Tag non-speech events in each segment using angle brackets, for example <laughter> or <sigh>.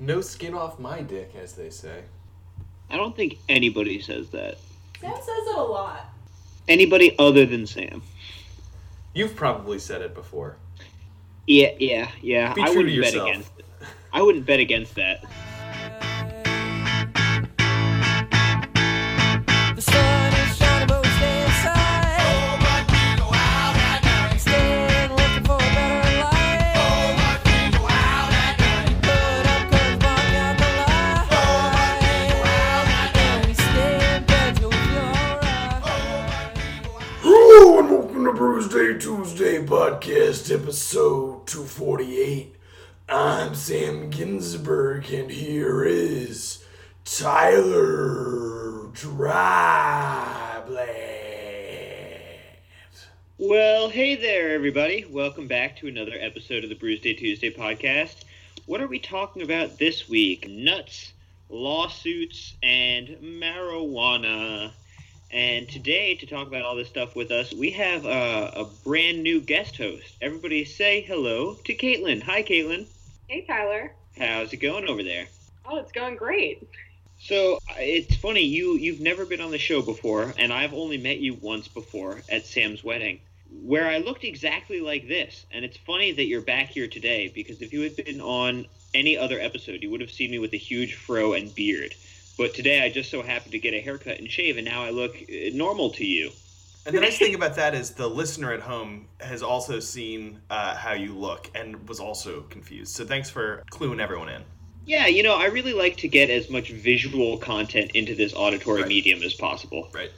No skin off my dick, as they say. I don't think anybody says that. Sam says it a lot. Anybody other than Sam. You've probably said it before. Yeah, yeah, yeah. Be I true to wouldn't bet yourself. against it. I wouldn't bet against that. Podcast episode 248. I'm Sam Ginsberg and here is Tyler Drybland. Well, hey there, everybody. Welcome back to another episode of the Brews Day Tuesday podcast. What are we talking about this week? Nuts, lawsuits, and marijuana. And today, to talk about all this stuff with us, we have uh, a brand new guest host. Everybody say hello to Caitlin. Hi, Caitlin. Hey, Tyler. How's it going over there? Oh, it's going great. So uh, it's funny you you've never been on the show before, and I've only met you once before at Sam's wedding, where I looked exactly like this. And it's funny that you're back here today because if you had been on any other episode, you would have seen me with a huge fro and beard. But today I just so happened to get a haircut and shave, and now I look uh, normal to you. And the nice thing about that is the listener at home has also seen uh, how you look and was also confused. So thanks for cluing everyone in. Yeah, you know, I really like to get as much visual content into this auditory Right. medium as possible. Right.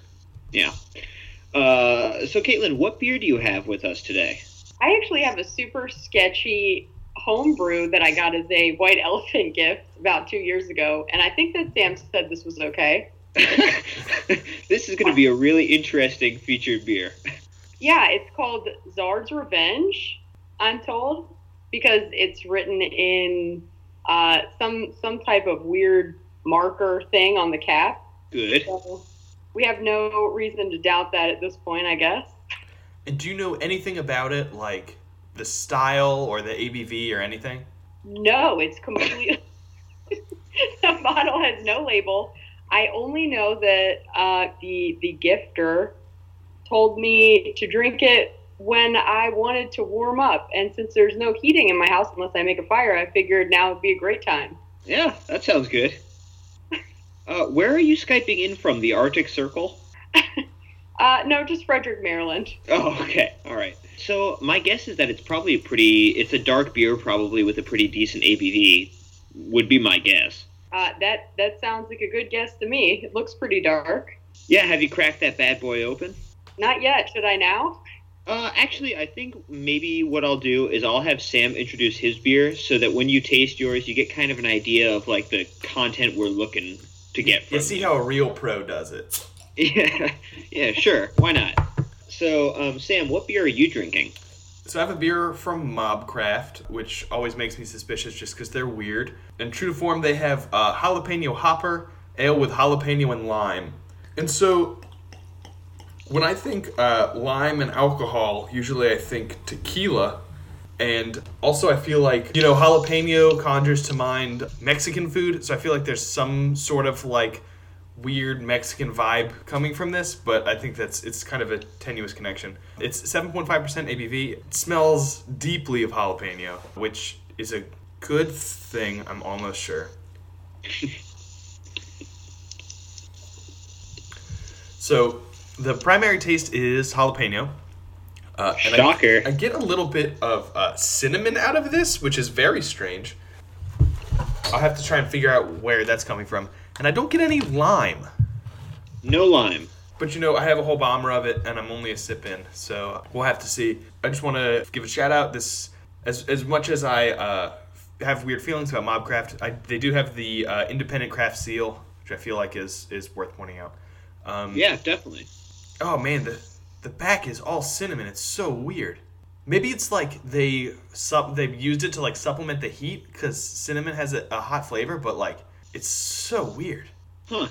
Yeah. Uh, so, Caitlin, what beer do you have with us today? I actually have a super sketchy homebrew that I got as a white <laughs> elephant gift about two years ago, and I think that Sam said this was okay. <laughs> this is going to be a really interesting featured beer. Yeah, it's called Zard's Revenge, I'm told, because it's written in uh, some some type of weird marker thing on the cap. Good. So we have no reason to doubt that at this point, I guess. And do you know anything about it, like the style or the ABV or anything? No, it's completely. <laughs> the bottle has no label. I only know that uh, the the gifter told me to drink it when I wanted to warm up, and since there's no heating in my house unless I make a fire, I figured now would be a great time. Yeah, that sounds good. Uh, where are you Skyping in from? The Arctic Circle? <laughs> Uh, no, just Frederick, Maryland. Oh, okay. All right. So, my guess is that it's probably a pretty, it's a dark beer, probably with a pretty decent ABV, would be my guess. Uh, that that sounds like a good guess to me. It looks pretty dark. Yeah, have you cracked that bad boy open? Not yet. Should I now? Uh, actually, I think maybe what I'll do is I'll have Sam introduce his beer so that when you taste yours, you get kind of an idea of like the content we're looking to get from. You see how a real pro does it. <laughs> Yeah, yeah, sure. Why not? So, um, Sam, what beer are you drinking? So I have a beer from Mobcraft, which always makes me suspicious just because they're weird. And true to form, they have uh, jalapeno hopper ale with jalapeno and lime. And so when I think uh, lime and alcohol, usually I think tequila. And also, I feel like, you know, jalapeno conjures to mind Mexican food. So I feel like there's some sort of like weird Mexican vibe coming from this, but I think that's it's kind of a tenuous connection. It's 7.5% ABV. It smells deeply of jalapeno, which is a good thing, I'm almost sure. <laughs> so, the primary taste is jalapeno. Uh, and I- Shocker. I, get a little bit of uh, cinnamon out of this, which is very strange. I'll have to try and figure out where that's coming from. And I don't get any lime. No lime. But you know, I have a whole bomber of it, and I'm only a sip in, so we'll have to see. I just want to give a shout out. This, as as much as I uh, have weird feelings about Mobcraft, I, they do have the uh, independent craft seal, which I feel like is is worth pointing out. Um, Yeah, definitely. Oh man, the the back is all cinnamon. It's so weird. Maybe it's like they sup they've used it to like supplement the heat because cinnamon has a, a hot flavor, but like it's so weird. Huh.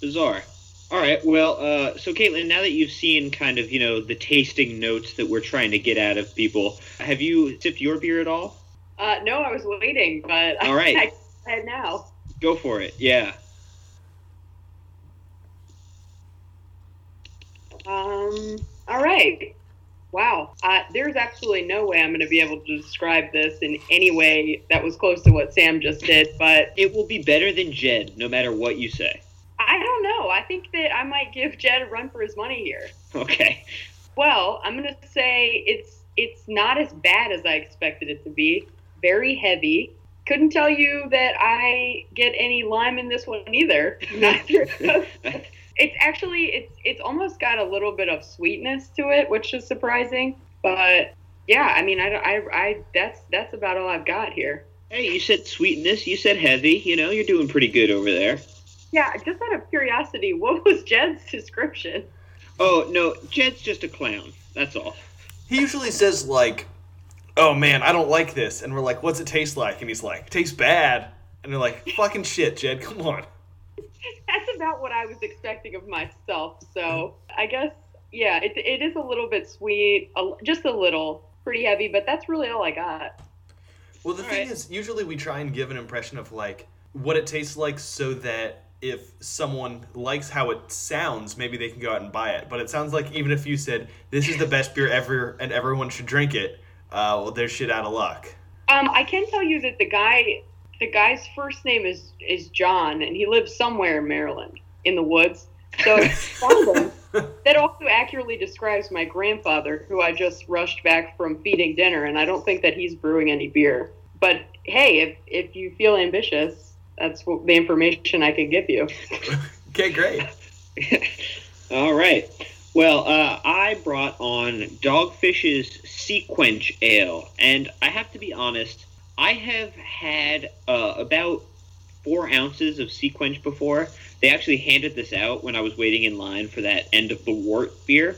Bizarre. All right. Well, uh, so Caitlin, now that you've seen kind of you know the tasting notes that we're trying to get out of people, have you sipped your beer at all? Uh, no, I was waiting, but <laughs> All right. I, ahead now. Go for it. Yeah. Um. All right. Wow. Uh, there's absolutely no way I'm going to be able to describe this in any way that was close to what Sam just did, but It will be better than Jed, no matter what you say. I don't know. I think that I might give Jed a run for his money here. Okay. Well, I'm going to say it's it's not as bad as I expected it to be. Very heavy. Couldn't tell you that I get any lime in this one either. <laughs> Neither. <laughs> of those. it's actually it's it's almost got a little bit of sweetness to it, which is surprising. But yeah, I mean, I, I, I that's that's about all I've got here. hey, you said sweetness. You said heavy. You know, you're doing pretty good over there. Yeah, just out of curiosity, what was Jed's description? Oh no, Jed's just a clown. That's all. He usually says like, "Oh man, I don't like this," and we're like, "What's it taste like?" And he's like, "Tastes bad." And they're like, "Fucking shit, Jed, come on." About what I was expecting of myself. So I guess yeah, it, it is a little bit sweet, just a little, pretty heavy, but that's really all I got. Well, the All thing right. is, usually we try and give an impression of like what it tastes like, so that if someone likes how it sounds, maybe they can go out and buy it. But it sounds like even if you said this is the best beer ever and everyone should drink it, uh, well, they're shit out of luck. Um, I can tell you that the guy, the guy's first name is is John, and he lives somewhere in Maryland in the woods. So I found him. That also accurately describes my grandfather, who I just rushed back from feeding dinner, and I don't think that he's brewing any beer. But hey, if if you feel ambitious, that's what, the information I can give you. <laughs> Okay, great. <laughs> All right. Well, uh, I brought on Dogfish's SeaQuench Ale, and I have to be honest, I have had uh, about four ounces of SeaQuench before. They actually handed this out when I was waiting in line for that end of the wart beer.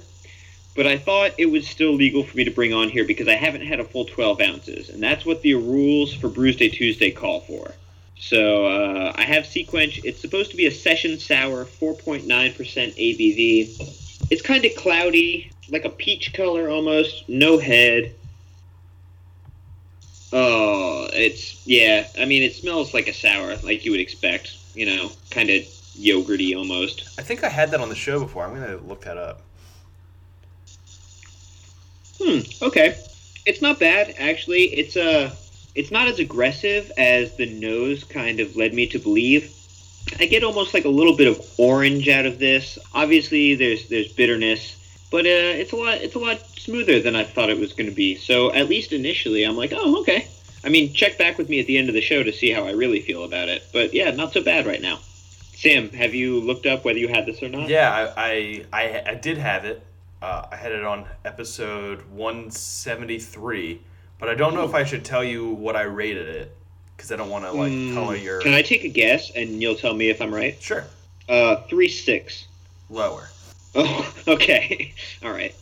But I thought it was still legal for me to bring on here because I haven't had a full 12 ounces, and that's what the rules for Brews Day Tuesday call for. So uh, I have SeaQuench. It's supposed to be a session sour, 4.9% ABV. It's kind of cloudy, like a peach color almost. No head. Oh, it's yeah. I mean, it smells like a sour, like you would expect. You know, kind of yogurty almost. I think I had that on the show before. I'm gonna look that up. Hmm. Okay. It's not bad actually. It's uh it's not as aggressive as the nose kind of led me to believe. I get almost like a little bit of orange out of this. Obviously, there's there's bitterness, but uh, it's a lot it's a lot smoother than I thought it was going to be. So at least initially, I'm like, oh okay. I mean, check back with me at the end of the show to see how I really feel about it. But yeah, not so bad right now. Sam, have you looked up whether you had this or not? Yeah, I I, I, I did have it. Uh, I had it on episode 173, but I don't know if I should tell you what I rated it because I don't want to like Hmm. color your. Can I take a guess and you'll tell me if I'm right? Sure, Uh, three six. lower. Oh, <laughs> okay. All right.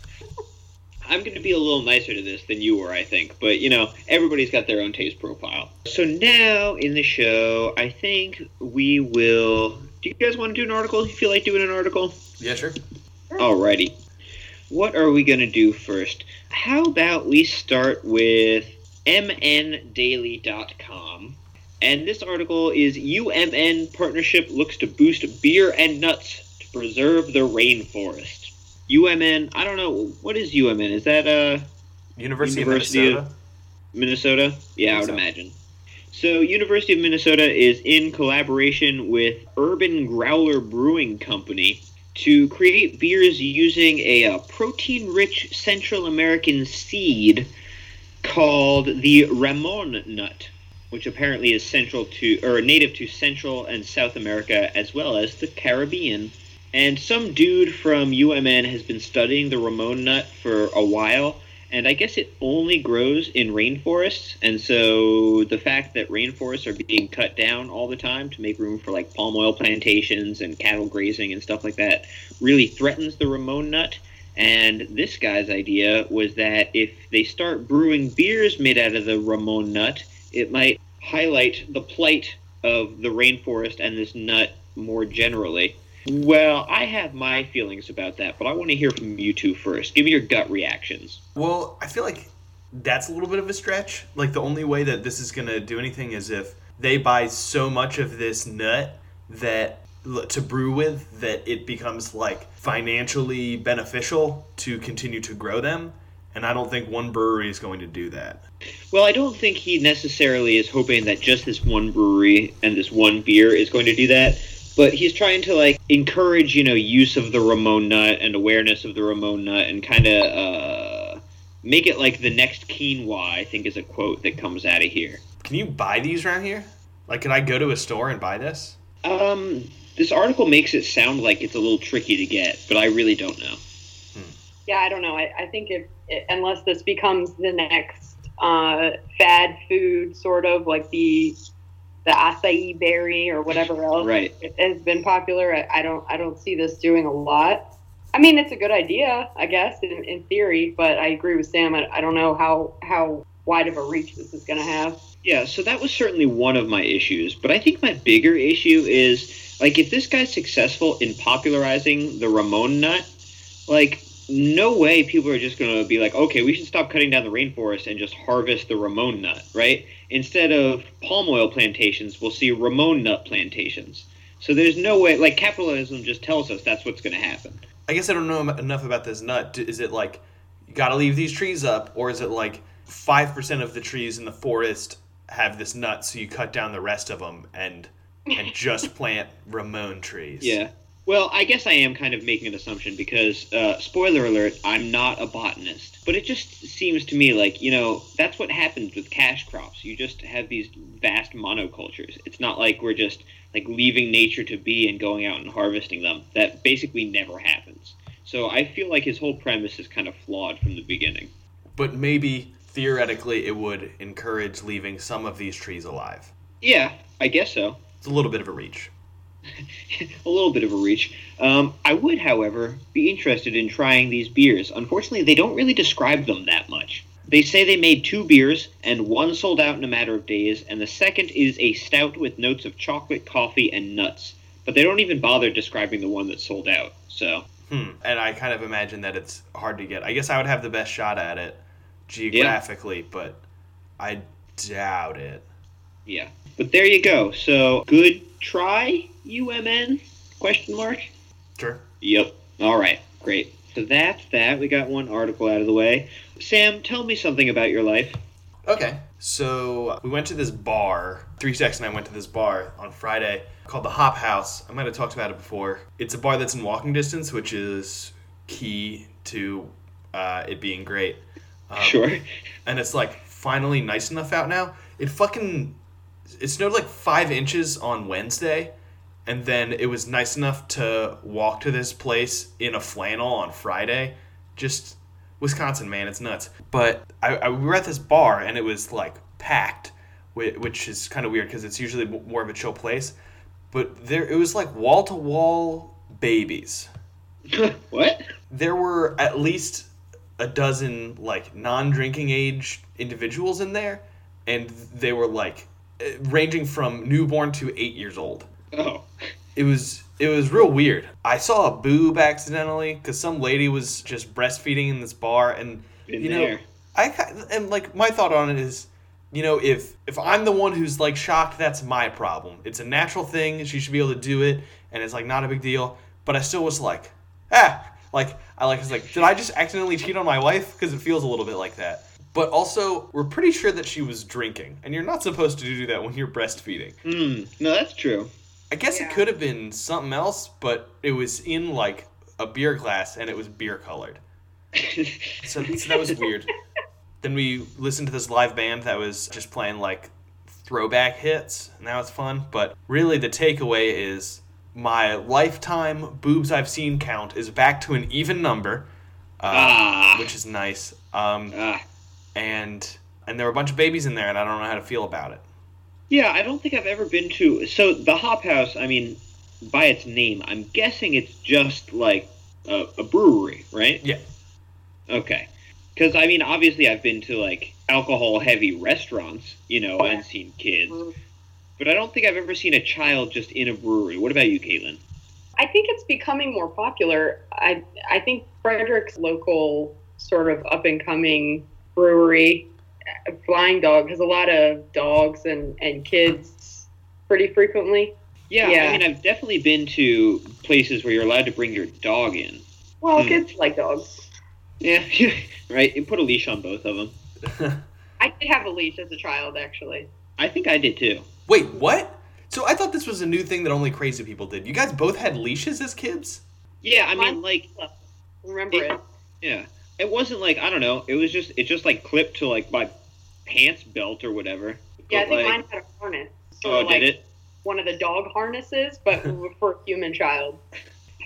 I'm going to be a little nicer to this than you were, I think. But, you know, everybody's got their own taste profile. So now in the show, I think we will. Do you guys want to do an article? You feel like doing an article? Yeah, sure. Alrighty. What are we going to do first? How about we start with mndaily.com. And this article is UMN partnership looks to boost beer and nuts preserve the rainforest. UMN, I don't know, what is UMN? Is that uh University, University of of- Minnesota. Minnesota? Yeah, I would so. imagine. So, University of Minnesota is in collaboration with Urban Growler Brewing Company to create beers using a uh, protein-rich Central American seed called the Ramon nut, which apparently is central to or native to Central and South America as well as the Caribbean. And some dude from UMN has been studying the Ramon nut for a while, and I guess it only grows in rainforests. And so the fact that rainforests are being cut down all the time to make room for like palm oil plantations and cattle grazing and stuff like that really threatens the Ramon nut. And this guy's idea was that if they start brewing beers made out of the Ramon nut, it might highlight the plight of the rainforest and this nut more generally. Well, I have my feelings about that, but I want to hear from you two first. Give me your gut reactions. Well, I feel like that's a little bit of a stretch. Like the only way that this is gonna do anything is if they buy so much of this nut that to brew with that it becomes like financially beneficial to continue to grow them and I don't think one brewery is going to do that. Well, I don't think he necessarily is hoping that just this one brewery and this one beer is going to do that. But he's trying to like encourage, you know, use of the Ramon nut and awareness of the Ramon nut, and kind of uh, make it like the next quinoa. I think is a quote that comes out of here. Can you buy these around here? Like, can I go to a store and buy this? Um, this article makes it sound like it's a little tricky to get, but I really don't know. Yeah, I don't know. I, I think if unless this becomes the next uh, fad food, sort of like the the acai berry or whatever else Right. has been popular, I, I don't I don't see this doing a lot. I mean, it's a good idea, I guess, in, in theory, but I agree with Sam. I, I don't know how how wide of a reach this is going to have. Yeah, so that was certainly one of my issues, but I think my bigger issue is like if this guy's successful in popularizing the Ramon nut, like no way people are just going to be like, okay, we should stop cutting down the rainforest and just harvest the Ramon nut, right? Instead of palm oil plantations, we'll see Ramon nut plantations. So there's no way, like capitalism just tells us that's what's going to happen. I guess I don't know enough about this nut. Is it like you got to leave these trees up, or is it like five percent of the trees in the forest have this nut, so you cut down the rest of them and and just <laughs> plant Ramon trees? Yeah. Well, I guess I am kind of making an assumption because, uh, spoiler alert, I'm not a botanist. But it just seems to me like, you know, that's what happens with cash crops. You just have these vast monocultures. It's not like we're just like leaving nature to be and going out and harvesting them. That basically never happens. So I feel like his whole premise is kind of flawed from the beginning. But maybe theoretically, it would encourage leaving some of these trees alive. Yeah, I guess so. It's a little bit of a reach. <laughs> a little bit of a reach. Um, I would, however, be interested in trying these beers. Unfortunately, they don't really describe them that much. They say they made two beers, and one sold out in a matter of days, and the second is a stout with notes of chocolate, coffee, and nuts. But they don't even bother describing the one that sold out. So, Hmm. And I kind of imagine that it's hard to get. I guess I would have the best shot at it geographically, but I doubt it. Yeah. But there you go. So, good try, UMN? Question mark. Sure. Yep. All right. Great. So that's that. We got one article out of the way. Sam, tell me something about your life. Okay. So we went to this bar. Three Stacks and I went to this bar on Friday called the Hop House. I might have talked about it before. It's a bar that's in walking distance, which is key to uh, it being great. Um, Sure. And it's like finally nice enough out now. It fucking it snowed like five inches on Wednesday, and then it was nice enough to walk to this place in a flannel on Friday. Just Wisconsin, man, it's nuts. But I, I we were at this bar and it was like packed, which is kind of weird because it's usually more of a chill place. But there, it was like wall to wall babies. <laughs> what? There were at least a dozen like non-drinking age individuals in there, and they were like ranging from newborn to eight years old Oh. it was it was real weird. I saw a boob accidentally because some lady was just breastfeeding in this bar, and Been you know, there. I and like my thought on it is, you know, if if I'm the one who's like shocked, that's my problem. It's a natural thing; she should be able to do it, and it's like not a big deal. But I still was like, ah, like I like was like, did I just accidentally cheat on my wife? Because it feels a little bit like that. But also, we're pretty sure that she was drinking, and you're not supposed to do that when you're breastfeeding. Hmm. No, that's true. I guess it could have been something else, but it was in like a beer glass and it was beer colored. <laughs> So, so that was weird. then we listened to this live band that was just playing like throwback hits, and that was fun. But really, the takeaway is my lifetime boobs I've seen count is back to an even number, uh, Ah. which is nice. Um, Ah. And and there were a bunch of babies in there, and I don't know how to feel about it. Yeah, I don't think I've ever been to. So the Hop House. I mean, by its name, I'm guessing it's just like a, a brewery, right? Yeah. Okay. Because I mean, obviously, I've been to like alcohol-heavy restaurants, you know, oh, and seen kids, mm-hmm. but I don't think I've ever seen a child just in a brewery. What about you, Caitlin? I think it's becoming more popular. I I think Frederick's local sort of up and coming brewery, Flying Dog, has a lot of dogs and and kids pretty frequently. Yeah, Yeah. I mean, I've definitely been to places where you're allowed to bring your dog in. Well, Hmm. kids like dogs. Yeah, <laughs> right. You put a leash on both of them. <laughs> I did have a leash as a child, actually. I think I did too. Wait, what? So I thought this was a new thing that only crazy people did. You guys both had leashes as kids? Yeah, I Mine- mean, like, Remember it? yeah, it wasn't like I don't know. It was just it just like clipped to like my pants belt or whatever. Yeah, I think like, mine had a harness. Oh, like did it? one of the dog harnesses, but <laughs> for a human child.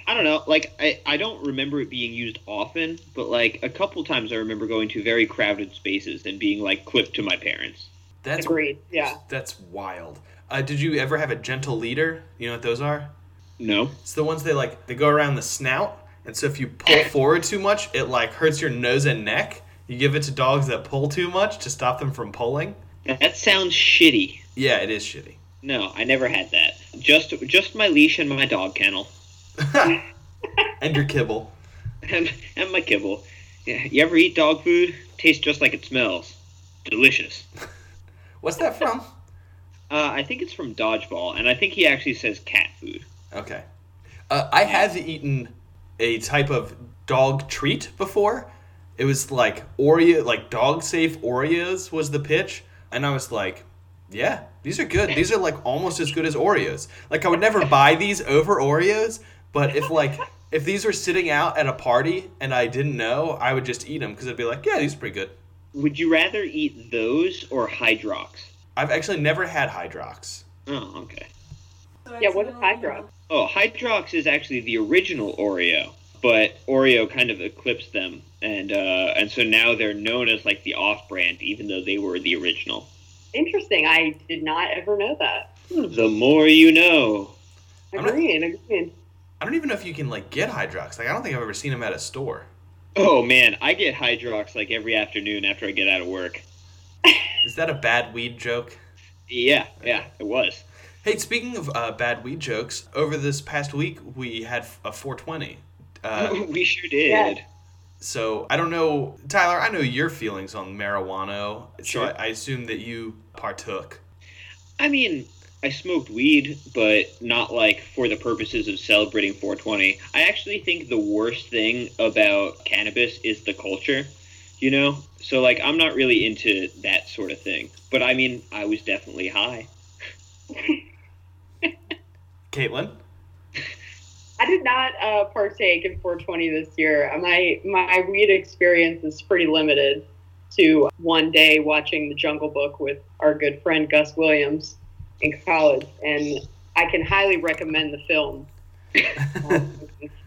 I don't know. Like I, I don't remember it being used often, but like a couple times I remember going to very crowded spaces and being like clipped to my parents. That's Agreed. Yeah. That's wild. Uh, did you ever have a gentle leader? You know what those are? No. It's the ones they like they go around the snout, and so if you pull forward too much, it like hurts your nose and neck. You give it to dogs that pull too much to stop them from pulling. That sounds shitty. Yeah, it is shitty. No, I never had that. Just just my leash and my dog kennel <laughs> and your kibble. and and my kibble. Yeah, you ever eat dog food? Tastes just like it smells. Delicious. <laughs> What's that from? Uh, I think it's from Dodgeball, and I think he actually says cat food. Okay. Uh, I have eaten a type of dog treat before. It was like Oreo, like dog safe Oreos was the pitch, and I was like, yeah, these are good. These are like almost as good as Oreos. Like I would never buy these over Oreos, but if like if these were sitting out at a party and I didn't know, I would just eat them because I'd be like, yeah, these are pretty good. Would you rather eat those or Hydrox? I've actually never had Hydrox. Oh, okay. Yeah, what is Hydrox? Oh, Hydrox is actually the original Oreo, but Oreo kind of eclipsed them, and uh, and so now they're known as like the off-brand, even though they were the original. Interesting. I did not ever know that. The more you know. I'm not- Agreed. Agreed. I don't even know if you can like get Hydrox. Like I don't think I've ever seen them at a store. Oh man, I get Hydrox like every afternoon after I get out of work. Is that a bad weed joke? Yeah, yeah, it was. Hey, speaking of uh, bad weed jokes, over this past week we had a 420. Uh, <laughs> we sure did. Yeah. so I don't know, Tyler. I know your feelings on marijuana, so I, I assume that you partook. I mean, I smoked weed, but not like for the purposes of celebrating 420. I actually think the worst thing about cannabis is the culture, you know? So, like, I'm not really into that sort of thing. But I mean, I was definitely high. <laughs> Caitlin, I did not uh, partake in 420 this year. My my weed experience is pretty limited to one day watching The Jungle Book with our good friend Gus Williams in college, and I can highly recommend the film <laughs>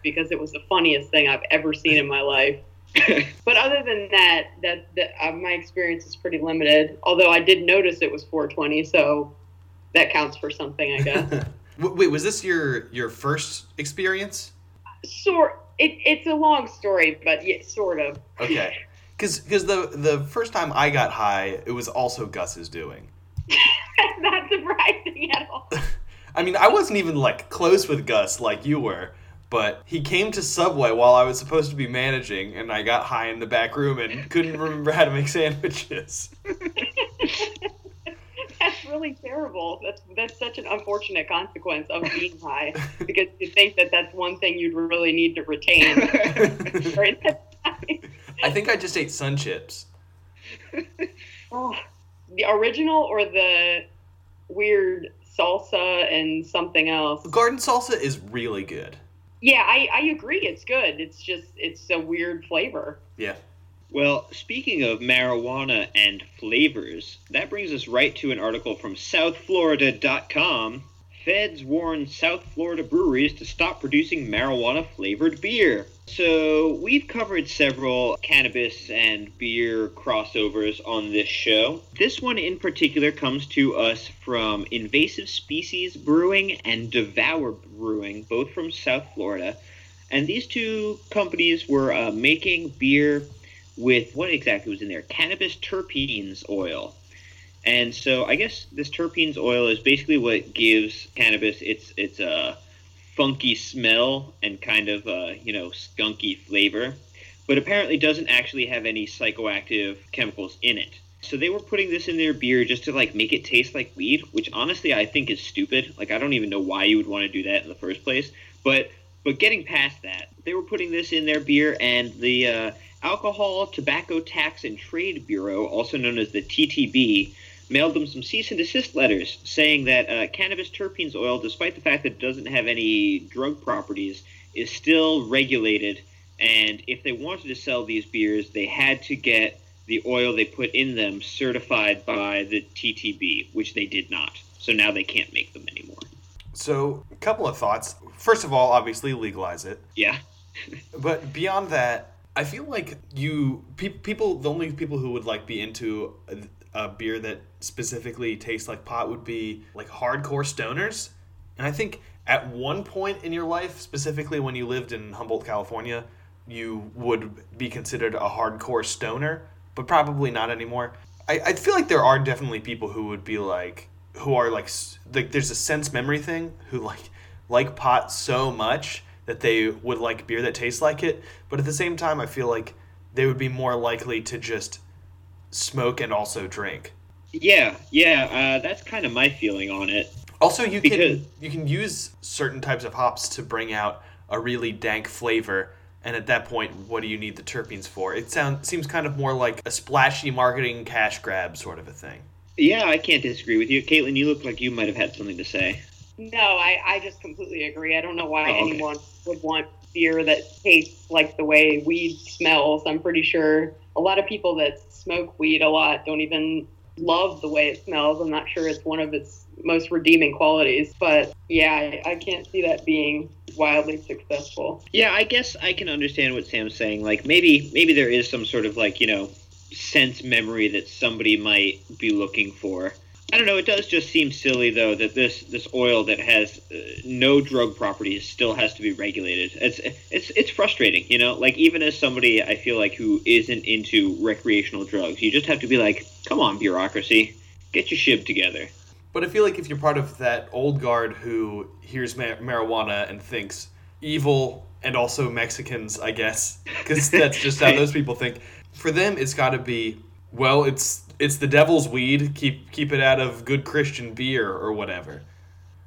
because it was the funniest thing I've ever seen in my life. <laughs> But other than that, that, that uh, my experience is pretty limited. Although I did notice it was 420, so that counts for something, I guess. <laughs> Wait, was this your your first experience? sort. It, it's a long story, but yeah, sort of. Okay, <laughs> Because because the the first time I got high, it was also Gus's doing. That's <laughs> not surprising at all. <laughs> I mean, I wasn't even like close with Gus like you were, but he came to Subway while I was supposed to be managing, and I got high in the back room and couldn't remember how to make sandwiches. That's really terrible. That's that's such an unfortunate consequence of being high <laughs> because you think that that's one thing you'd really need to retain. <laughs> during. I think I just ate sun chips. <laughs> Oh, the original or the weird salsa and something else. Garden salsa is really good. Yeah, I, I agree. It's good. It's just it's a weird flavor. Yeah. Well, speaking of marijuana and flavors, that brings us right to an article from SouthFlorida.com. Feds warn South Florida breweries to stop producing marijuana flavored beer. So, we've covered several cannabis and beer crossovers on this show. This one in particular comes to us from Invasive Species Brewing and Devour Brewing, both from South Florida. And these two companies were uh, making beer with what exactly was in there? Cannabis terpenes oil. And so I guess this terpenes oil is basically what gives cannabis its its uh, funky smell and kind of uh, you know skunky flavor, but apparently doesn't actually have any psychoactive chemicals in it. So they were putting this in their beer just to like make it taste like weed, which honestly I think is stupid. Like I don't even know why you would want to do that in the first place. But but getting past that, they were putting this in their beer, and the uh, Alcohol, Tobacco Tax and Trade Bureau, also known as the TTB, mailed them some cease and desist letters saying that uh, cannabis terpenes oil, despite the fact that it doesn't have any drug properties, is still regulated. And if they wanted to sell these beers, they had to get the oil they put in them certified by the TTB, which they did not. So now they can't make them anymore. So, a couple of thoughts. First of all, obviously legalize it. Yeah. But beyond that, I feel like you pe- people the only people who would like be into a, a beer that specifically tastes like pot would be like hardcore stoners. And I think at one point in your life, specifically when you lived in Humboldt, California, you would be considered a hardcore stoner, but probably not anymore. I, I feel like there are definitely people who would be like who are like like there's a sense memory thing who like like pot so much that they would like beer that tastes like it but at the same time i feel like they would be more likely to just smoke and also drink Yeah, yeah, uh, that's kind of my feeling on it. also you Because- can you can use certain types of hops to bring out a really dank flavor and at that point what do you need the terpenes for it sounds seems kind of more like a splashy marketing cash grab sort of a thing Yeah, I can't disagree with you. Caitlin, you look like you might have had something to say. No, I, I just completely agree. I don't know why Oh, okay. anyone would want beer that tastes like the way weed smells. I'm pretty sure a lot of people that smoke weed a lot don't even love the way it smells. I'm not sure it's one of its most redeeming qualities. But yeah, I, I can't see that being wildly successful. Yeah, I guess I can understand what Sam's saying. Like maybe maybe there is some sort of like you know sense memory that somebody might be looking for. I don't know. It does just seem silly though that this this oil that has uh, no drug properties still has to be regulated. It's it's it's frustrating, you know. Like even as somebody I feel like who isn't into recreational drugs, you just have to be like, come on, bureaucracy, get your shib together. But I feel like if you're part of that old guard who hears ma- marijuana and thinks evil and also Mexicans, I guess, because that's just how <laughs> those people think. For them, it's got to be well, it's it's the devil's weed. Keep keep it out of good Christian beer or whatever.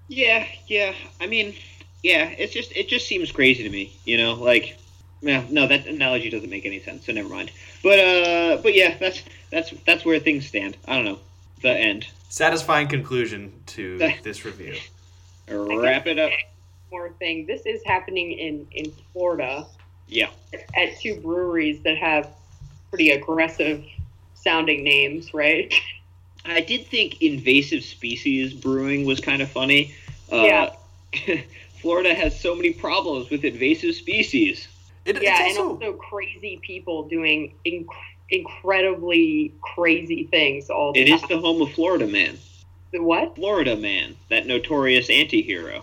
Yeah, yeah. I mean, yeah. It's just it just seems crazy to me. You know, like, yeah, no, that analogy doesn't make any sense. So never mind. But uh, but yeah, that's that's that's where things stand. I don't know. The end. Satisfying conclusion to <laughs> this review. Wrap it up. More thing, this is happening in in Florida Yeah. at two breweries that have pretty aggressive sounding names, right? <laughs> I did think invasive species brewing was kind of funny. Uh, Yeah. <laughs> Florida has so many problems with invasive species. It, yeah, it's and also, also crazy people doing inc- incredibly crazy things all the It is time. the home of Florida Man. The what? Florida Man, that notorious anti-hero.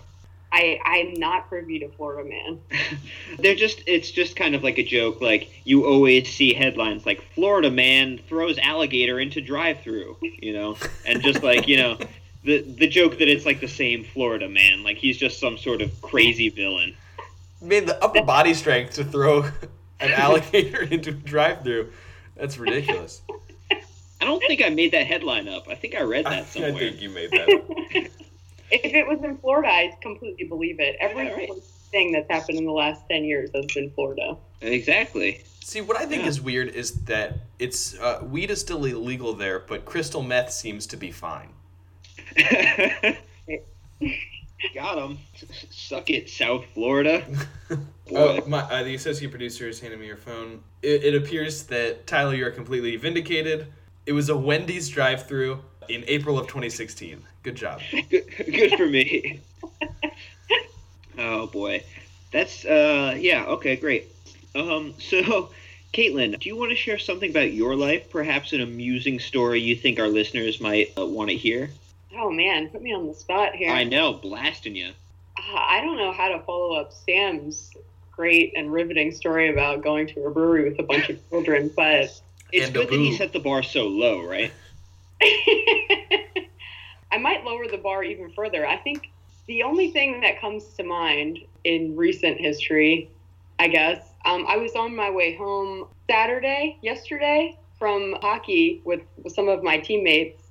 I I'm not privy to Florida Man. <laughs> They're just it's just kind of like a joke like you always see headlines like Florida man throws alligator into drive-through, you know, and just like, you know, <laughs> the the joke that it's like the same Florida man, like he's just some sort of crazy villain. made the upper body strength to throw <laughs> an alligator into a drive-through. That's ridiculous. I don't think I made that headline up. I think I read I, that I somewhere. think you made that. Up. If it was in Florida, I completely believe it. Every Yeah, right. thing that's happened in the last ten years has been Florida. Exactly. See, what I think Yeah. is weird is that it's uh, weed is still illegal there, but crystal meth seems to be fine. <laughs> Got him. Suck it, South Florida. <laughs> Oh, my, uh, the associate producer is handing me your phone. It, it appears that Tyler, you're completely vindicated. It was a Wendy's drive-through in April of 2016. Good job. good, <laughs> good for me. <laughs> oh boy, that's uh yeah okay great. Um so Caitlin, do you want to share something about your life? Perhaps an amusing story you think our listeners might uh, want to hear. Oh man, put me on the spot here. I know, blasting you. Uh, I don't know how to follow up Sam's great and riveting story about going to a brewery with a bunch of children, but It's And good that he set the bar so low, right? <laughs> <laughs> I might lower the bar even further. I think the only thing that comes to mind in recent history, I guess, um, I was on my way home Saturday, yesterday, from hockey with, with some of my teammates,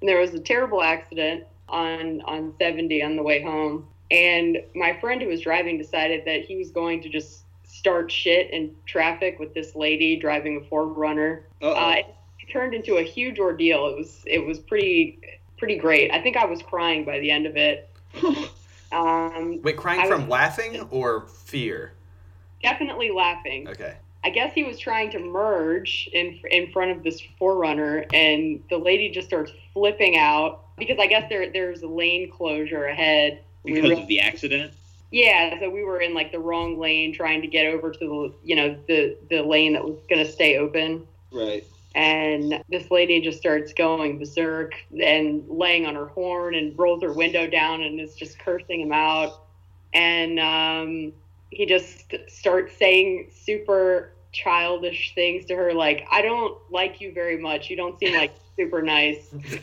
and there was a terrible accident on on 70 on the way home. And my friend who was driving decided that he was going to just start shit in traffic with this lady driving a 4Runner. Uh, turned into a huge ordeal. It was it was pretty pretty great. I think I was crying by the end of it. <laughs> Um, Wait, crying I from was- laughing or fear? definitely laughing. Okay. I guess he was trying to merge in in front of this 4Runner, and the lady just starts flipping out because I guess there there's a lane closure ahead. We because of the accident. yeah, so we were in like the wrong lane, trying to get over to the you know the the lane that was going to stay open. Right. And this lady just starts going berserk and laying on her horn and rolls her window down and is just cursing him out. And um, he just starts saying super childish things to her, like, I don't like you very much. You don't seem like <laughs> super nice. <laughs>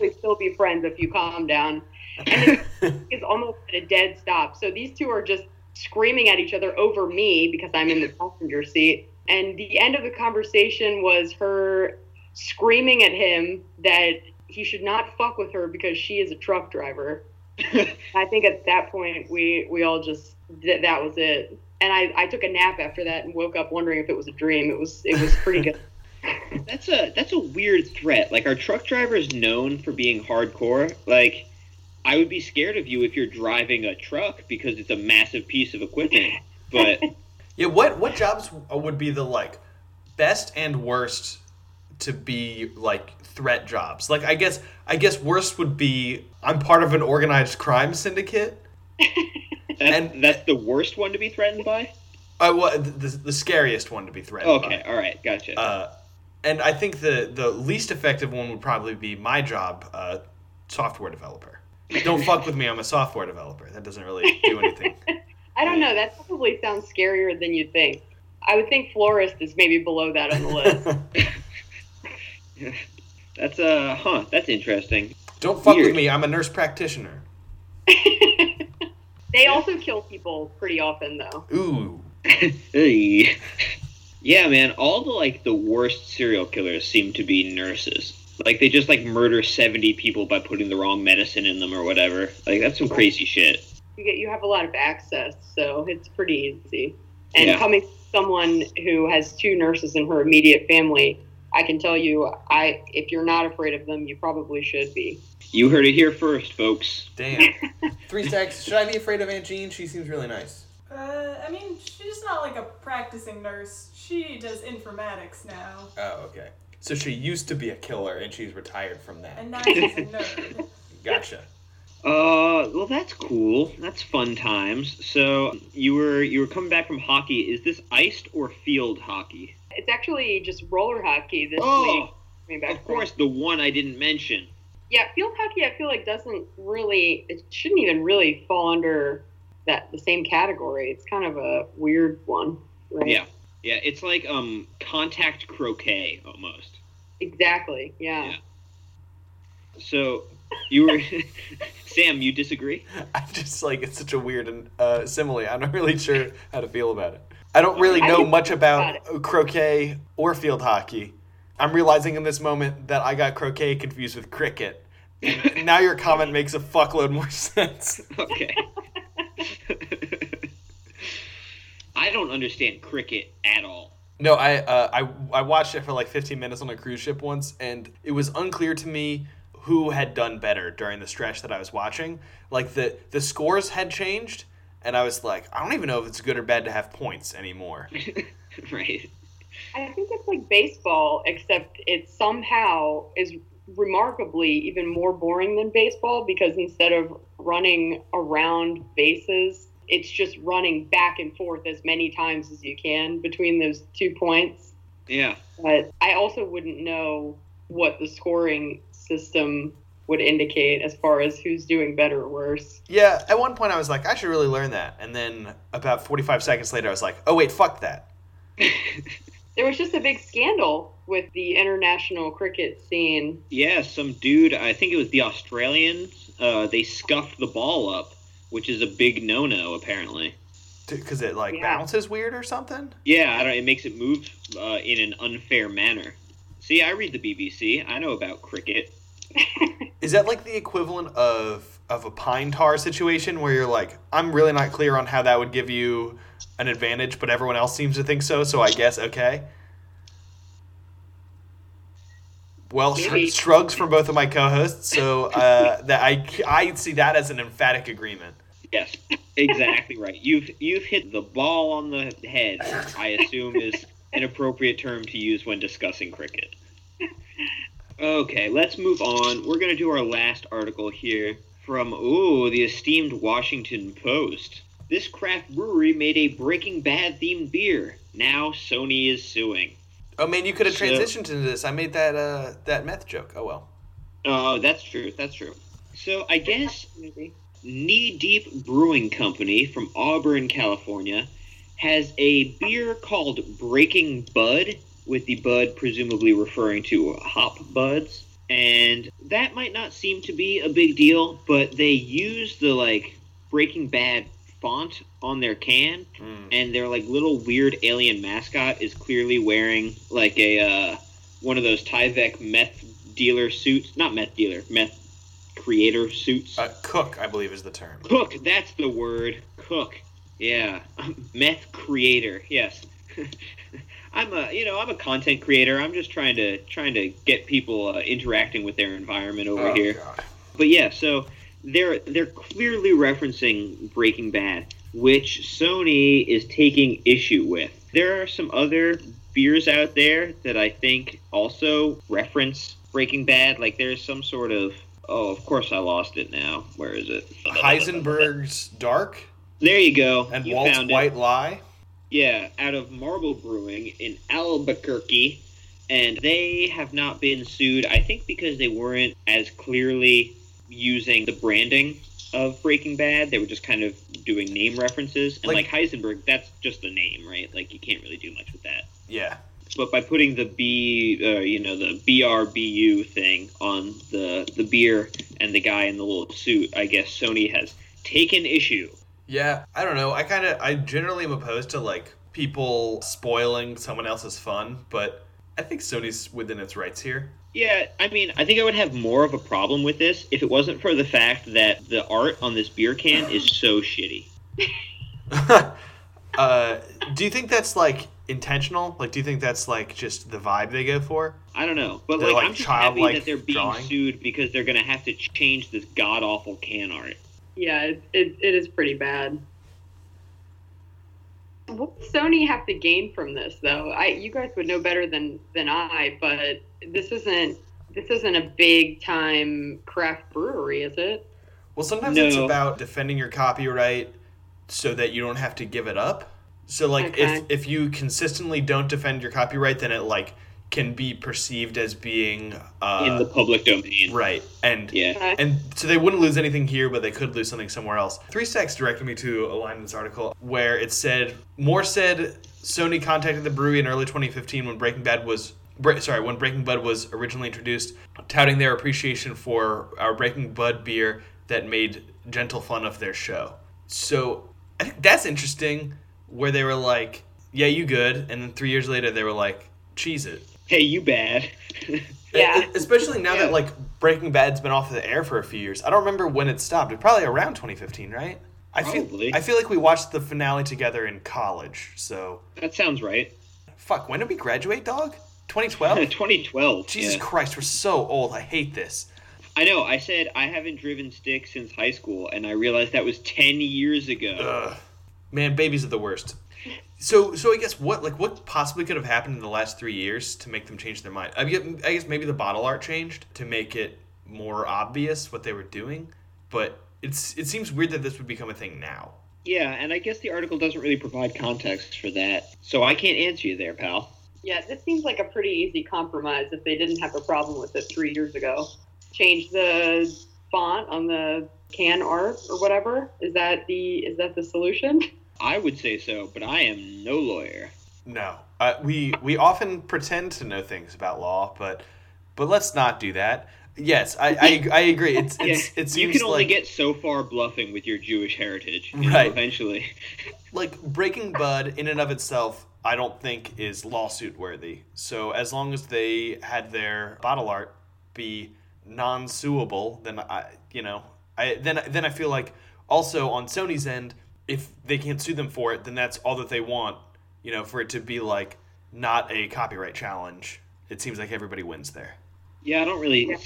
We still be friends if you calm down. And <laughs> it's almost at a dead stop. So these two are just screaming at each other over me because I'm in the passenger seat. And the end of the conversation was her screaming at him that he should not fuck with her because she is a truck driver. <laughs> I think at that point we we all just that that was it. And I, I took a nap after that and woke up wondering if it was a dream. It was it was pretty good. <laughs> <laughs> That's a that's a weird threat. Like are truck drivers known for being hardcore? Like I would be scared of you if you're driving a truck because it's a massive piece of equipment. But Yeah, what what jobs would be the like best and worst to be like threat jobs? Like I guess I guess worst would be I'm part of an organized crime syndicate. <laughs> that's, And- that's the worst one to be threatened by. Uh, well, the, the scariest one to be threatened. Okay, all right, gotcha. Uh, and I think the the least effective one would probably be my job, uh, software developer. Don't <laughs> fuck with me. I'm a software developer. That doesn't really do anything. <laughs> I don't know. That probably sounds scarier than you think. I would think florist is maybe below that on the list. <laughs> <laughs> that's uh, huh? That's interesting. Don't fuck with me. I'm a nurse practitioner. <laughs> they also kill people pretty often, though. Ooh. Yeah, man. All the like the worst serial killers seem to be nurses. Like they just like murder seventy people by putting the wrong medicine in them or whatever. Like that's some crazy shit. You get you have a lot of access, so it's pretty easy. And Yeah. coming from someone who has two nurses in her immediate family, I can tell you, I if you're not afraid of them, you probably should be. You heard it here first, folks. Damn. <laughs> Three stacks. Should I be afraid of Aunt Jean? She seems really nice. Uh, I mean, she's not like a practicing nurse. She does informatics now, Oh, okay. So she used to be a killer and she's retired from that. and now she's a nerd. <laughs> Gotcha. Uh, well, that's cool. That's fun times. So you were you were coming back from hockey. Is this iced or field hockey? It's actually just roller hockey this Oh, week. of from. course, the one I didn't mention. Yeah, field hockey. I feel like doesn't really. It shouldn't even really fall under that the same category. It's kind of a weird one, right? Yeah, yeah. It's like um contact croquet almost. Exactly. Yeah. Yeah. So you were <laughs> Sam. You disagree? <laughs> I'm just like, it's such a weird and uh, simile. I'm not really sure how to feel about it. I don't really I know much about about croquet or field hockey. I'm realizing in this moment that I got croquet confused with cricket. And now your comment makes a fuckload more <laughs> sense. Okay. I don't understand cricket at all. No, I, uh, I I watched it for like 15 minutes on a cruise ship once, and it was unclear to me who had done better during the stretch that I was watching. Like the the scores had changed, and I was like, I don't even know if it's good or bad to have points anymore. <laughs> right. I think it's like baseball, except it somehow is remarkably even more boring than baseball because instead of running around bases, it's just running back and forth as many times as you can between those two points. Yeah. But I also wouldn't know what the scoring system would indicate as far as who's doing better or worse. Yeah, at one point I was like, I should really learn that, and then about 45 seconds later, I was like, oh wait, fuck that. <laughs> There was just a big scandal with the international cricket scene. Yeah, some dude, I think it was the Australians, uh, they scuffed the ball up, which is a big no no, apparently. Because it like Yeah. bounces weird or something. Yeah, I don't it makes it move uh, in an unfair manner. See, I read the BBC. I know about cricket. Is that like the equivalent of of a pine tar situation where you're like, I'm really not clear on how that would give you an advantage, but everyone else seems to think so, so I guess okay. Well, sh- shrugs from both of my co-hosts, so uh, <laughs> that I I see that as an emphatic agreement. Yes, exactly right. You've you've hit the ball on the head. I assume is an appropriate term to use when discussing cricket. Okay, let's move on. We're gonna do our last article here from ooh the esteemed Washington Post. This craft brewery made a Breaking Bad themed beer. Now Sony is suing. Oh man, you could have So- transitioned into this. I made that uh, that meth joke. Oh well. Oh, that's true. That's true. So I guess Knee Deep Brewing Company from Auburn, California, has a beer called Breaking Bud, with the bud presumably referring to hop buds. And that might not seem to be a big deal, but they use the like Breaking Bad font on their can, Mm. and their like little weird alien mascot is clearly wearing like a uh, one of those Tyvek meth dealer suits, not meth dealer, meth creator suits. Uh, cook, I believe, is the term. Cook, that's the word. Cook. Yeah. <laughs> Meth creator. Yes. <laughs> I'm a, you know, I'm a content creator. I'm just trying to trying to get people uh, interacting with their environment over Oh, here. God. But yeah, so they're they're clearly referencing Breaking Bad, which Sony is taking issue with. There are some other beers out there that I think also reference Breaking Bad. Like there's some sort of oh, of course I lost it now. Where is it? Heisenberg's Dark There you go. and you Walt's White it. Lie. Yeah, out of Marble Brewing in Albuquerque. And they have not been sued, I think, because they weren't as clearly using the branding of Breaking Bad. They were just kind of doing name references. And Like- like, Heisenberg, that's just a name, right? Like, you can't really do much with that. Yeah. But by putting the B, uh, you know, the BRBU thing on the the beer and the guy in the little suit, I guess Sony has taken issue. Yeah, I don't know. I kind of, I generally am opposed to like people spoiling someone else's fun, but I think Sony's within its rights here. Yeah, I mean, I think I would have more of a problem with this if it wasn't for the fact that the art on this beer can is so shitty. <laughs> uh, do you think that's like intentional? Like, do you think that's like just the vibe they go for? I don't know, but like, like, I'm just happy childlike that they're being drawing. sued because they're gonna have to change this god awful can art. Yeah, it, it, it is pretty bad. What does Sony have to gain from this, though? I you guys would know better than than I, but this isn't this isn't a big time craft brewery, is it? Well, sometimes it's about defending your copyright so that you don't have to give it up. So, like, Okay. if if you consistently don't defend your copyright, then it like can be perceived as being uh, in the public domain. right and Yeah. And so they wouldn't lose anything here, but they could lose something somewhere else. Three Stacks directed me to a line in this article where it said, Moore said Sony contacted the brewery in early 2015 when Breaking Bad was, sorry, when Breaking Bud was originally introduced, touting their appreciation for our Breaking Bud beer that made gentle fun of their show. So I think that's interesting where they were like, yeah, you good. And then three years later, they were like, cheese it. Hey, you bad. Yeah. Especially now Yeah. that like Breaking Bad's been off of the air for a few years. I don't remember when it stopped. It probably around 2015, right? I feel Probably. I feel like we watched the finale together in college. So that sounds right. fuck. When did we graduate, dog? 2012. <laughs> 2012. Jesus yeah. Christ, we're so old. I hate this. I know. I said I haven't driven stick since high school, and I realized that was 10 years ago. Ugh. Man, babies are the worst. So, so I guess what like what possibly could have happened in the last three years to make them change their mind? I guess, I guess maybe the bottle art changed to make it more obvious what they were doing, but it's it seems weird that this would become a thing now. Yeah, and I guess the article doesn't really provide context for that, so I can't answer you there, pal. Yeah, this seems like a pretty easy compromise if they didn't have a problem with it three years ago. Change the font on the can art or whatever. Is that the is that the solution? <laughs> I would say so, but I am no lawyer. No, uh, we we often pretend to know things about law, but but let's not do that. Yes, I I, <laughs> I agree. It's, Yeah, it's it seems you can only like get so far bluffing with your Jewish heritage. You know, Right. eventually. <laughs> like Breaking Bud in and of itself. I don't think is lawsuit worthy. So as long as they had their bottle art be non-suable, then I you know I then then I feel like also on Sony's end, if they can't sue them for it, then that's all that they want. You know, for it to be like not a copyright challenge. It seems like everybody wins there. Yeah, I don't really. Yeah.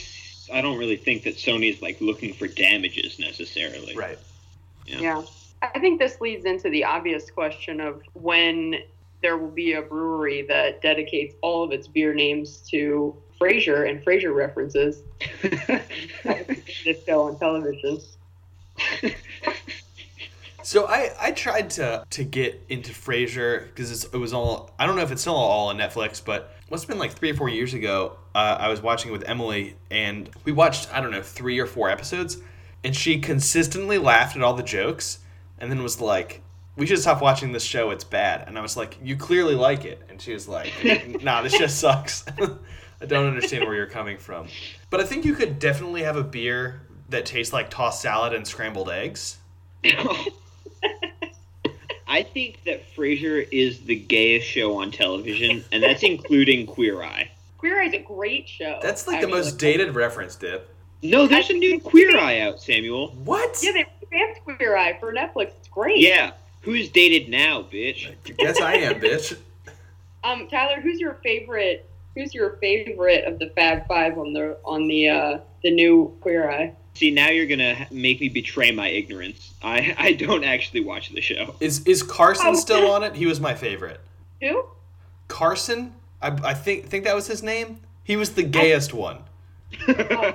I don't really think that Sony is like looking for damages necessarily. Right. Yeah. Yeah. I think this leads into the obvious question of when there will be a brewery that dedicates all of its beer names to Frasier and Frasier references. <laughs> <laughs> This show on television. <laughs> So I, I tried to to get into Frasier because it was all I don't know if it's still all on Netflix, but must have been like three or four years ago. Uh, I was watching it with Emily, and we watched I don't know three or four episodes, and she consistently laughed at all the jokes, and then was like, "We should stop watching this show. It's bad." And I was like, "You clearly like it," and she was like, <laughs> "Nah, this just sucks." <laughs> I don't understand where you're coming from, but I think you could definitely have a beer that tastes like tossed salad and scrambled eggs. <laughs> I think that Frasier is the gayest show on television, and that's including Queer Eye. Queer Eye is a great show. That's like I the mean, most dated reference, Dip. No, there's a new Queer Eye out, Samuel. What? Yeah, they revamped Queer Eye for Netflix. It's great. Yeah, who's dated now, bitch? Guess I am, bitch. Um, Tyler, who's your favorite? Who's your favorite of the Fab Five on the on the uh, the new Queer Eye? See, now you're gonna make me betray my ignorance. I <laughs> I don't actually watch the show. Is is Carson Oh. still on it? He was my favorite. Who? Carson? I, I think think that was his name. He was the gayest one. <laughs> Oh,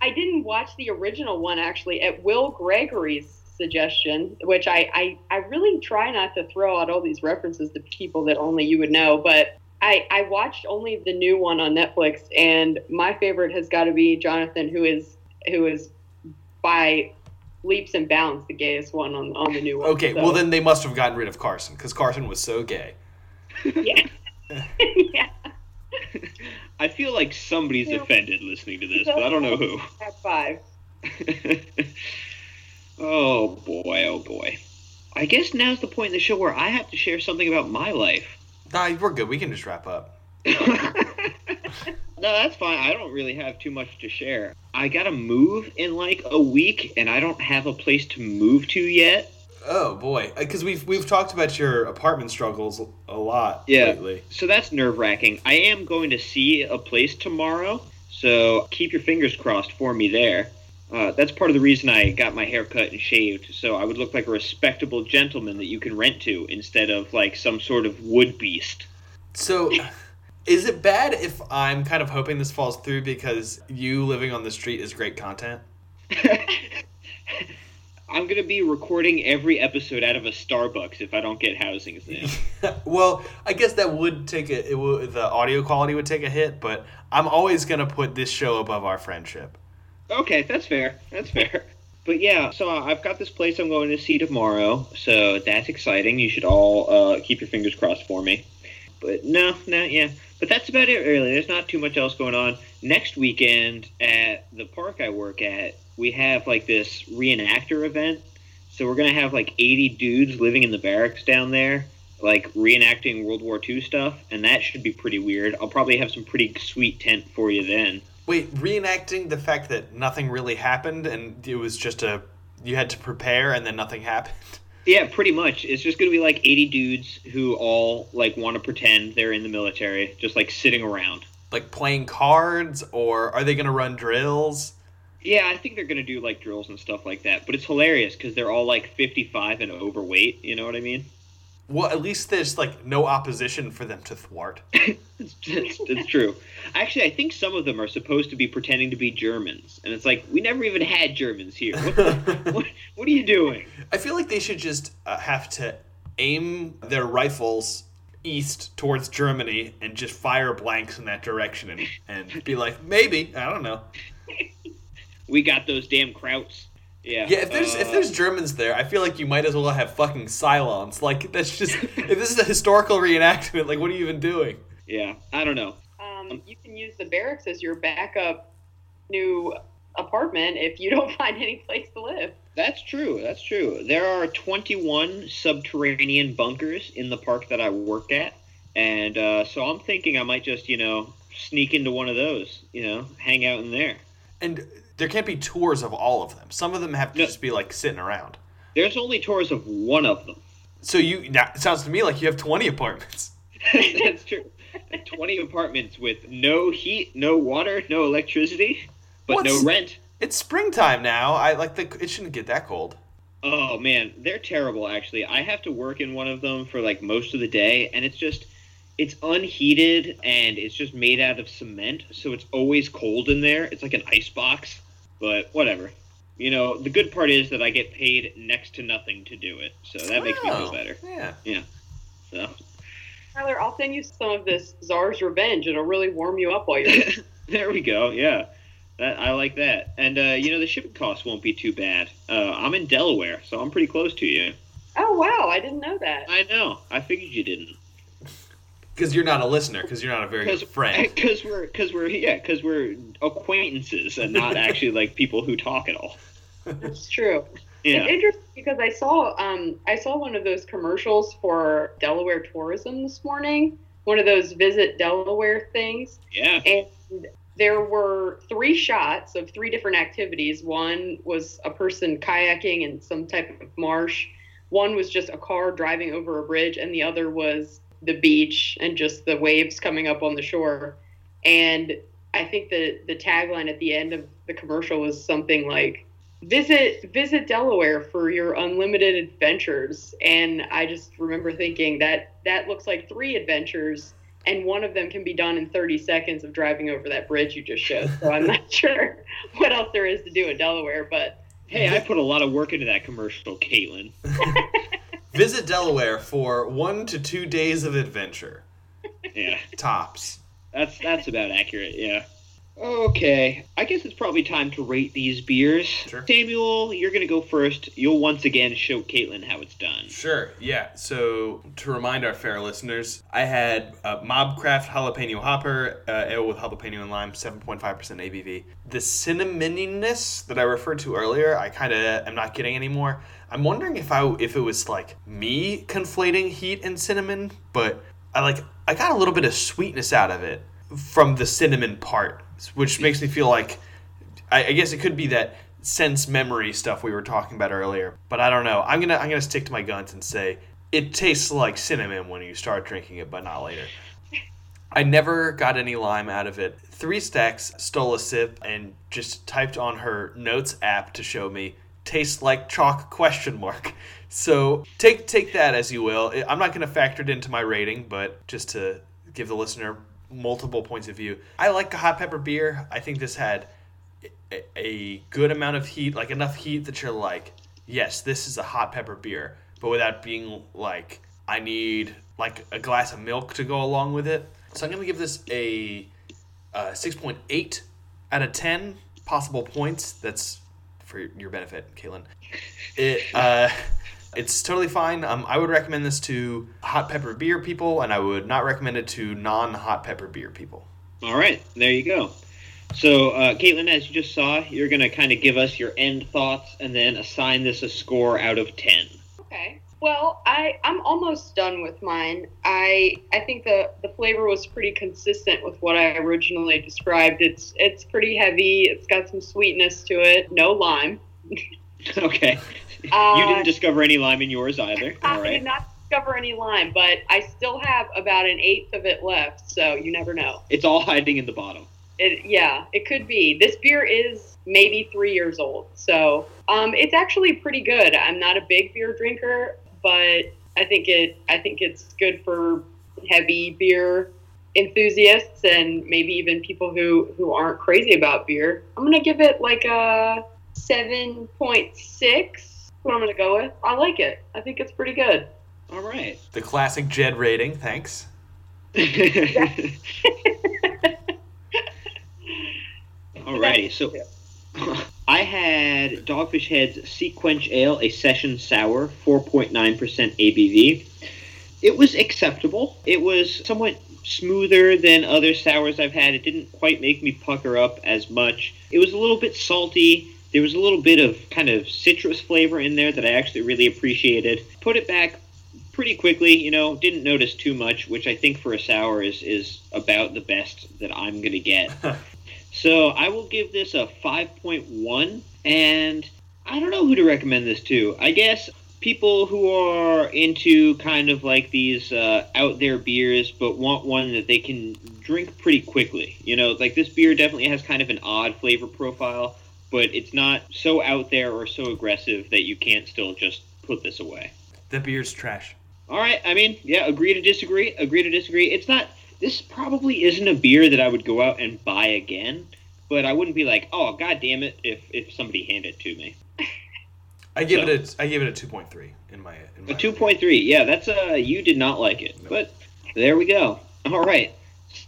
I didn't watch the original one actually. At Will Gregory's suggestion, which I, I I really try not to throw out all these references to people that only you would know, but I I watched only the new one on Netflix, and my favorite has got to be Jonathan, who is who is by leaps and bounds the gayest one on on the new one. Okay, So, well then they must have gotten rid of Carson because Carson was so gay. <laughs> yeah. <laughs> yeah. I feel like somebody's Yeah. offended listening to this, but I don't know who. <laughs> Fab Five. oh boy, oh boy. I guess now's the point in the show where I have to share something about my life. Nah, we're good. We can just wrap up. No, that's fine. I don't really have too much to share. I gotta move in like a week, and I don't have a place to move to yet. Oh boy, because we've we've talked about your apartment struggles a lot Yeah. lately. So that's nerve wracking. I am going to see a place tomorrow, so keep your fingers crossed for me there. Uh, that's part of the reason I got my hair cut and shaved, so I would look like a respectable gentleman that you can rent to instead of like some sort of wood beast. So, <laughs> is it bad if I'm kind of hoping this falls through because you living on the street is great content? <laughs> I'm gonna be recording every episode out of a Starbucks if I don't get housing soon. <laughs> well, I guess that would take a it would, the audio quality would take a hit, but I'm always gonna put this show above our friendship. Okay, that's fair. That's fair. But yeah, so I've got this place I'm going to see tomorrow, so that's exciting. You should all uh, keep your fingers crossed for me. But no, no, yeah. But that's about it, really. There's not too much else going on. Next weekend at the park I work at, we have like this reenactor event. So we're gonna have like 80 dudes living in the barracks down there, like reenacting World War II stuff, and that should be pretty weird. I'll probably have some pretty sweet tent for you then. Wait, reenacting the fact that nothing really happened and it was just a you had to prepare and then nothing happened. Yeah, pretty much. It's just going to be like 80 dudes who all like want to pretend they're in the military, just like sitting around. Like playing cards, or are they gonna run drills? Yeah, I think they're going to do like drills and stuff like that. But it's hilarious because they're all like 55 and overweight. You know what I mean? Well, at least there's like no opposition for them to thwart. It's, it's, it's true. Actually, I think some of them are supposed to be pretending to be Germans, and it's like we never even had Germans here. What, the, <laughs> what, what are you doing? I feel like they should just uh, have to aim their rifles east towards Germany and just fire blanks in that direction and, and be like, maybe I don't know. <laughs> We got those damn krauts. Yeah. Yeah, if there's if uh, there's Germans there, I feel like you might as well have fucking Cylons. Like that's just if this is a historical reenactment, like what are you even doing? yeah, I don't know. Um, you can use the barracks as your backup new apartment if you don't <laughs> find any place to live. That's true. That's true. There are 21 subterranean bunkers in the park that I work at, and uh, so I'm thinking I might just, you know, sneak into one of those. You know, hang out in there. And there can't be tours of all of them. Some of them have to No. just be like sitting around. There's only tours of one of them. So you now it sounds to me like you have 20 apartments. <laughs> That's true. 20 apartments with no heat, no water, no electricity, but What's- no rent. It's springtime now. I like the it shouldn't get that cold. Oh man, they're terrible actually. I have to work in one of them for like most of the day and it's just it's unheated and it's just made out of cement, so it's always cold in there. It's like an ice box, but whatever. You know, the good part is that I get paid next to nothing to do it. So that makes me Oh, feel better. Yeah. Yeah. So Tyler, I'll send you some of this Czar's Revenge. It'll really warm you up while you're <laughs> there we go. Yeah. That, I like that. And uh, you know, the shipping costs won't be too bad. Uh, I'm in Delaware, so I'm pretty close to you. Oh wow, I didn't know that. I know. I figured you didn't. Because you're not a listener. Because you're not a very good friend. <laughs> Because we're, because we're, yeah, because we're acquaintances and not actually like people who talk at all. That's true. Yeah. It's interesting because I saw um I saw one of those commercials for Delaware tourism this morning. One of those visit Delaware things. Yeah. and there were three shots of three different activities. One was a person kayaking in some type of marsh. One was just a car driving over a bridge, and the other was the beach and just the waves coming up on the shore. And I think the the tagline at the end of the commercial was something like visit visit Delaware for your unlimited adventures. And I just remember thinking that that looks like three adventures and one of them can be done in 30 seconds of driving over that bridge you just showed. So I'm not <laughs> sure what else there is to do in Delaware, but Hey, I put a lot of work into that commercial, Caitlin. <laughs> Visit Delaware for one to two days of adventure. Yeah. Tops. That's that's about accurate. Yeah. Okay, I guess it's probably time to rate these beers. Sure. Samuel, you're gonna go first. You'll once again show Caitlin how it's done. Sure, yeah. So, to remind our fair listeners, I had uh, Mobcraft Jalapeno Hopper, uh, ale with jalapeno and lime, 7.5% ABV. The cinnamoniness that I referred to earlier, I kind of am not getting anymore. I'm wondering if I if it was like me conflating heat and cinnamon, but I like I got a little bit of sweetness out of it from the cinnamon part, which makes me feel like I, I guess it could be that sense memory stuff we were talking about earlier, but I don't know. I'm gonna I'm gonna stick to my guns and say it tastes like cinnamon when you start drinking it, but not later. I never got any lime out of it. Three Stacks stole a sip and just typed on her notes app to show me tastes like chalk question mark. <laughs> So take take that as you will. I'm not going to factor it into my rating, but just to give the listener multiple points of view. I like a hot pepper beer. I think this had a, a good amount of heat, like enough heat that you're like, yes, this is a hot pepper beer, but without being like, I need like a glass of milk to go along with it. So I'm gonna give this a uh, 6.8 out of 10 possible points. That's for your benefit, Caitlin. It uh, it's totally fine. Um, I would recommend this to hot pepper beer people, and I would not recommend it to non-hot pepper beer people. All right, there you go. So, uh, Caitlin, as you just saw, you're gonna kind of give us your end thoughts and then assign this a score out of ten. Okay. Well, I I'm almost done with mine. I I think the the flavor was pretty consistent with what I originally described. It's it's pretty heavy. It's got some sweetness to it. No lime. <laughs> okay. <laughs> Uh, you didn't discover any lime in yours either. I All did not discover any lime, but I still have about an eighth of it left. So you never know. It's all hiding in the bottom. It yeah, it could be. This beer is maybe three years old, so um, it's actually pretty good. I'm not a big beer drinker, but I think it I think it's good for heavy beer enthusiasts and maybe even people who who aren't crazy about beer. I'm gonna give it like a seven point six. What I'm gonna go with. I like it. I think it's pretty good. All right. The classic Jed rating, thanks. <laughs> <laughs> Alrighty, so <laughs> I had Dogfish Head's SeaQuench Ale, a session sour, 4.9% ABV. It was acceptable. It was somewhat smoother than other sours I've had. It didn't quite make me pucker up as much. It was a little bit salty. There was a little bit of kind of citrus flavor in there that I actually really appreciated. Put it back pretty quickly, you know, didn't notice too much, which I think for a sour is, is about the best that I'm going to get. <laughs> so I will give this a 5.1, and I don't know who to recommend this to. I guess people who are into kind of like these uh, out there beers, but want one that they can drink pretty quickly. You know, like this beer definitely has kind of an odd flavor profile, but it's not so out there or so aggressive that you can't still just put this away. The beer's trash. All right, I mean, yeah, agree to disagree. Agree to disagree. It's not. This probably isn't a beer that I would go out and buy again, but I wouldn't be like, oh god damn it, if if somebody handed it to me. I give So- it a I give it a two point three in my in my A two point three. Yeah, that's uh you did not like it, but there we go. All right.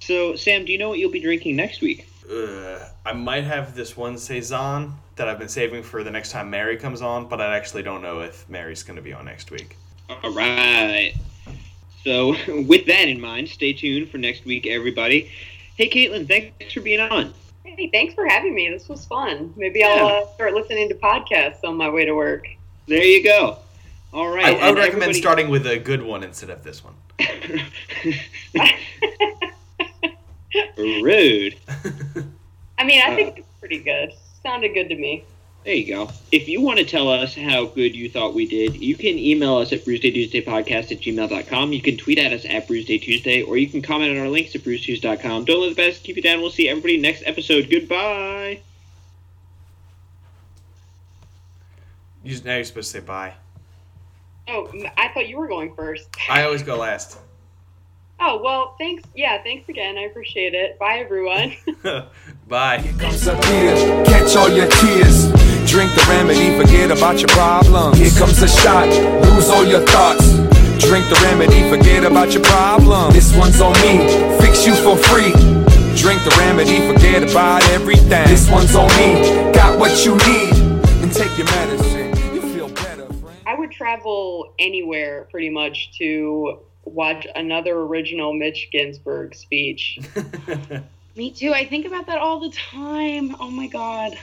So Sam, do you know what you'll be drinking next week? Uh, I might have this one saison that I've been saving for the next time Mary comes on, but I actually don't know if Mary's going to be on next week. All right. So <laughs> with that in mind, stay tuned for next week, everybody. Hey, Caitlin, thanks for being on. Hey, thanks for having me. This was fun. Maybe I'll uh, start listening to podcasts on my way to work. There you go. All right. I, I would and recommend everybody- starting with a good one instead of this one. <laughs> <laughs> Rude. I mean, I Uh, think it's pretty good. Sounded good to me. There you go. If you want to tell us how good you thought we did, you can email us at brewsday.tuesdaypodcast at gmail.com. You can tweet at us at brewsday.tuesday, or you can comment on our links at brucetuesday.com. Don't let the best keep you down. We'll see everybody next episode. Goodbye. You now you're supposed to say bye. Oh, I thought you were going first. <laughs> I always go last. Oh, well, thanks. Yeah, thanks again. I appreciate it. Bye, everyone. <laughs> bye. comes a beer, catch all your tears. Drink the remedy, forget about your problems. Here comes a shot, lose all your thoughts. Drink the remedy, forget about your problem. This one's on me, fix you for free. Drink the remedy, forget about everything. This one's on me, got what you need. And take your medicine, you feel better, friend. I would travel anywhere pretty much to watch another original Mitch Ginsburg speech. <laughs> Me too. I think about that all the time. Oh my god.